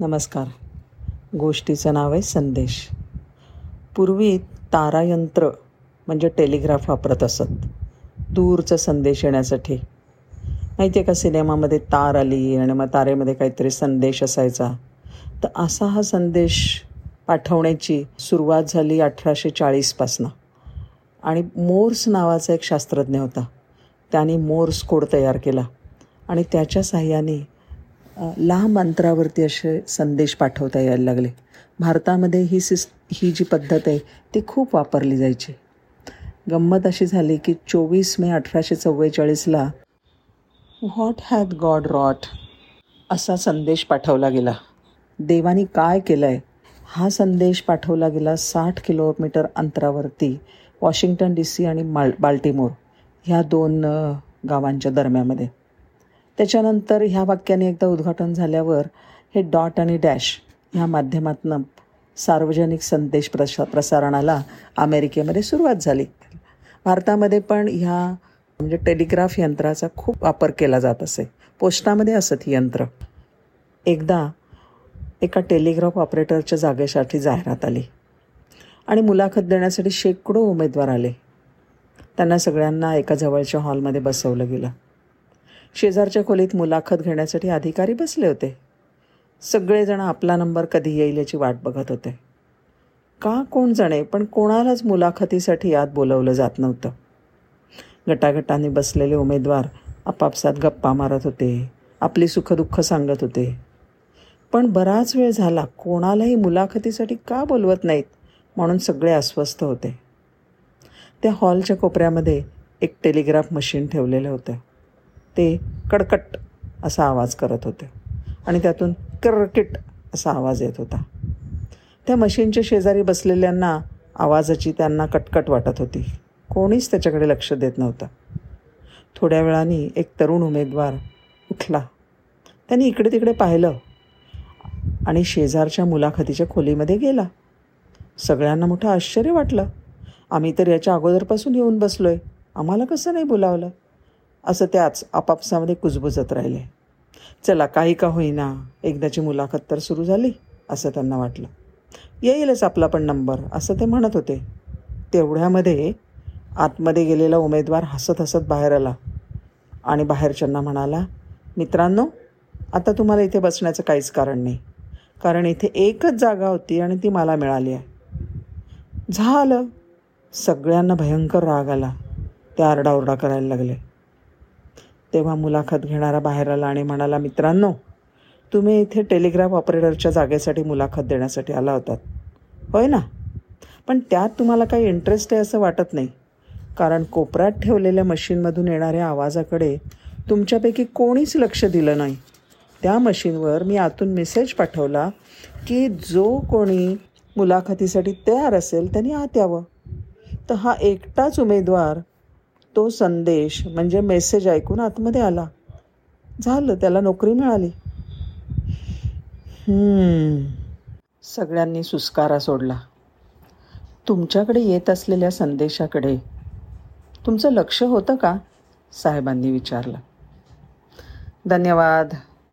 नमस्कार. गोष्टीचं नाव आहे संदेश. पूर्वी तारायंत्र म्हणजे टेलिग्राफ वापरत असत. दूरचा संदेश येण्यासाठी. माहिती आहे का सिनेमामध्ये तार आली आणि मग तारेमध्ये काहीतरी संदेश असायचा. तर असा हा संदेश पाठवण्याची सुरुवात झाली अठराशे चाळीसपासनं आणि मोर्स नावाचा एक शास्त्रज्ञ होता. त्याने मोर्स कोड तयार केला. आणि त्याच्या साह्याने लांब अंतरावरती असे संदेश पाठवता यायला लागले. भारतामध्ये ही सिस ही जी पद्धत आहे ती खूप वापरली जायची. गंमत अशी झाली की चोवीस मे अठराशे चव्वेचाळीसला व्हॉट हॅथ गॉड रॉट असा संदेश पाठवला गेला. देवानी काय केलं आहे हा संदेश पाठवला गेला साठ किलोमीटर अंतरावरती वॉशिंग्टन डी सी आणि माल बाल्टिमोर ह्या दोन गावांच्या दरम्यामध्ये त्याच्यानंतर ह्या वाक्याने एकदा उद्घाटन झाल्यावर हे डॉट आणि डॅश ह्या माध्यमातनं सार्वजनिक संदेश प्रसा प्रसारणाला अमेरिकेमध्ये सुरुवात झाली. भारतामध्ये पण ह्या म्हणजे टेलिग्राफ यंत्राचा खूप वापर केला जात असे. पोस्टामध्ये असत ही यंत्र. एकदा एका टेलिग्राफ ऑपरेटरच्या जागेसाठी जाहिरात आली. आणि मुलाखत देण्यासाठी शेकडो उमेदवार आले. त्यांना सगळ्यांना एका जवळच्या हॉलमध्ये बसवलं गेलं. शेजारच्या खोलीत मुलाखत घेण्यासाठी अधिकारी बसले होते. सगळेजण आपला नंबर कधी येईल याची वाट बघत होते. का कोण जाणे पण कोणालाच मुलाखतीसाठी आत बोलवलं जात नव्हतं. गटागटाने बसलेले उमेदवार आपापसात गप्पा मारत होते आपली सुखदुःख सांगत होते. पण बराच वेळ झाला कोणालाही मुलाखतीसाठी का बोलवत नाहीत म्हणून सगळे अस्वस्थ होते. त्या हॉलच्या कोपऱ्यामध्ये एक टेलिग्राफ मशीन ठेवलेलं होतं. ते कडकट असा आवाज करत होते. आणि त्यातून करकिट असा आवाज येत होता. त्या मशीनच्या शेजारी बसलेल्यांना आवाजाची त्यांना कटकट वाटत होती. कोणीच त्याच्याकडे लक्ष देत नव्हतं. थोड्या वेळाने एक तरुण उमेदवार उठला. त्यांनी इकडे तिकडे पाहिलं आणि शेजारच्या मुलाखतीच्या खोलीमध्ये गेला. सगळ्यांना मोठं आश्चर्य वाटलं. आम्ही तर याच्या अगोदरपासून येऊन बसलो आहे आम्हाला कसं नाही बोलावलं? असं त्याच आपापसामध्ये कुजबुजत राहिले. चला काही का होईना एकदाची मुलाखत तर सुरू झाली असं त्यांना वाटलं. येईलच आपला पण नंबर असं ते म्हणत होते. तेवढ्यामध्ये आतमध्ये गेलेला उमेदवार हसत हसत बाहेर आला आणि बाहेरच्यांना म्हणाला मित्रांनो आता तुम्हाला इथे बसण्याचं काहीच कारण नाही. कारण इथे एकच जागा होती आणि ती मला मिळाली आहे. झालं. सगळ्यांना भयंकर राग आला. ते आरडाओरडा करायला लागले. तेव्हा मुलाखत घेणारा बाहेर आला आणि म्हणाला मित्रांनो तुम्ही इथे टेलिग्राफ ऑपरेटरच्या जागेसाठी मुलाखत देण्यासाठी आला होतात. होय ना. पण त्यात तुम्हाला काही इंटरेस्ट आहे असं वाटत नाही. कारण कोपऱ्यात ठेवलेल्या मशीनमधून येणाऱ्या आवाजाकडे तुमच्यापैकी कोणीच लक्ष दिलं नाही. त्या मशीनवर मी आतून मेसेज पाठवला की जो कोणी मुलाखतीसाठी तयार असेल त्यांनी आत यावं. तर हा एकटाच उमेदवार तो संदेश म्हणजे मेसेज ऐकून आतमध्ये आला. झालं त्याला नोकरी मिळाली. सगळ्यांनी सुस्कारा सोडला. तुमच्याकडे येत असलेल्या संदेशाकडे तुमचं लक्ष होतं का? साहेबांनी विचारलं. धन्यवाद.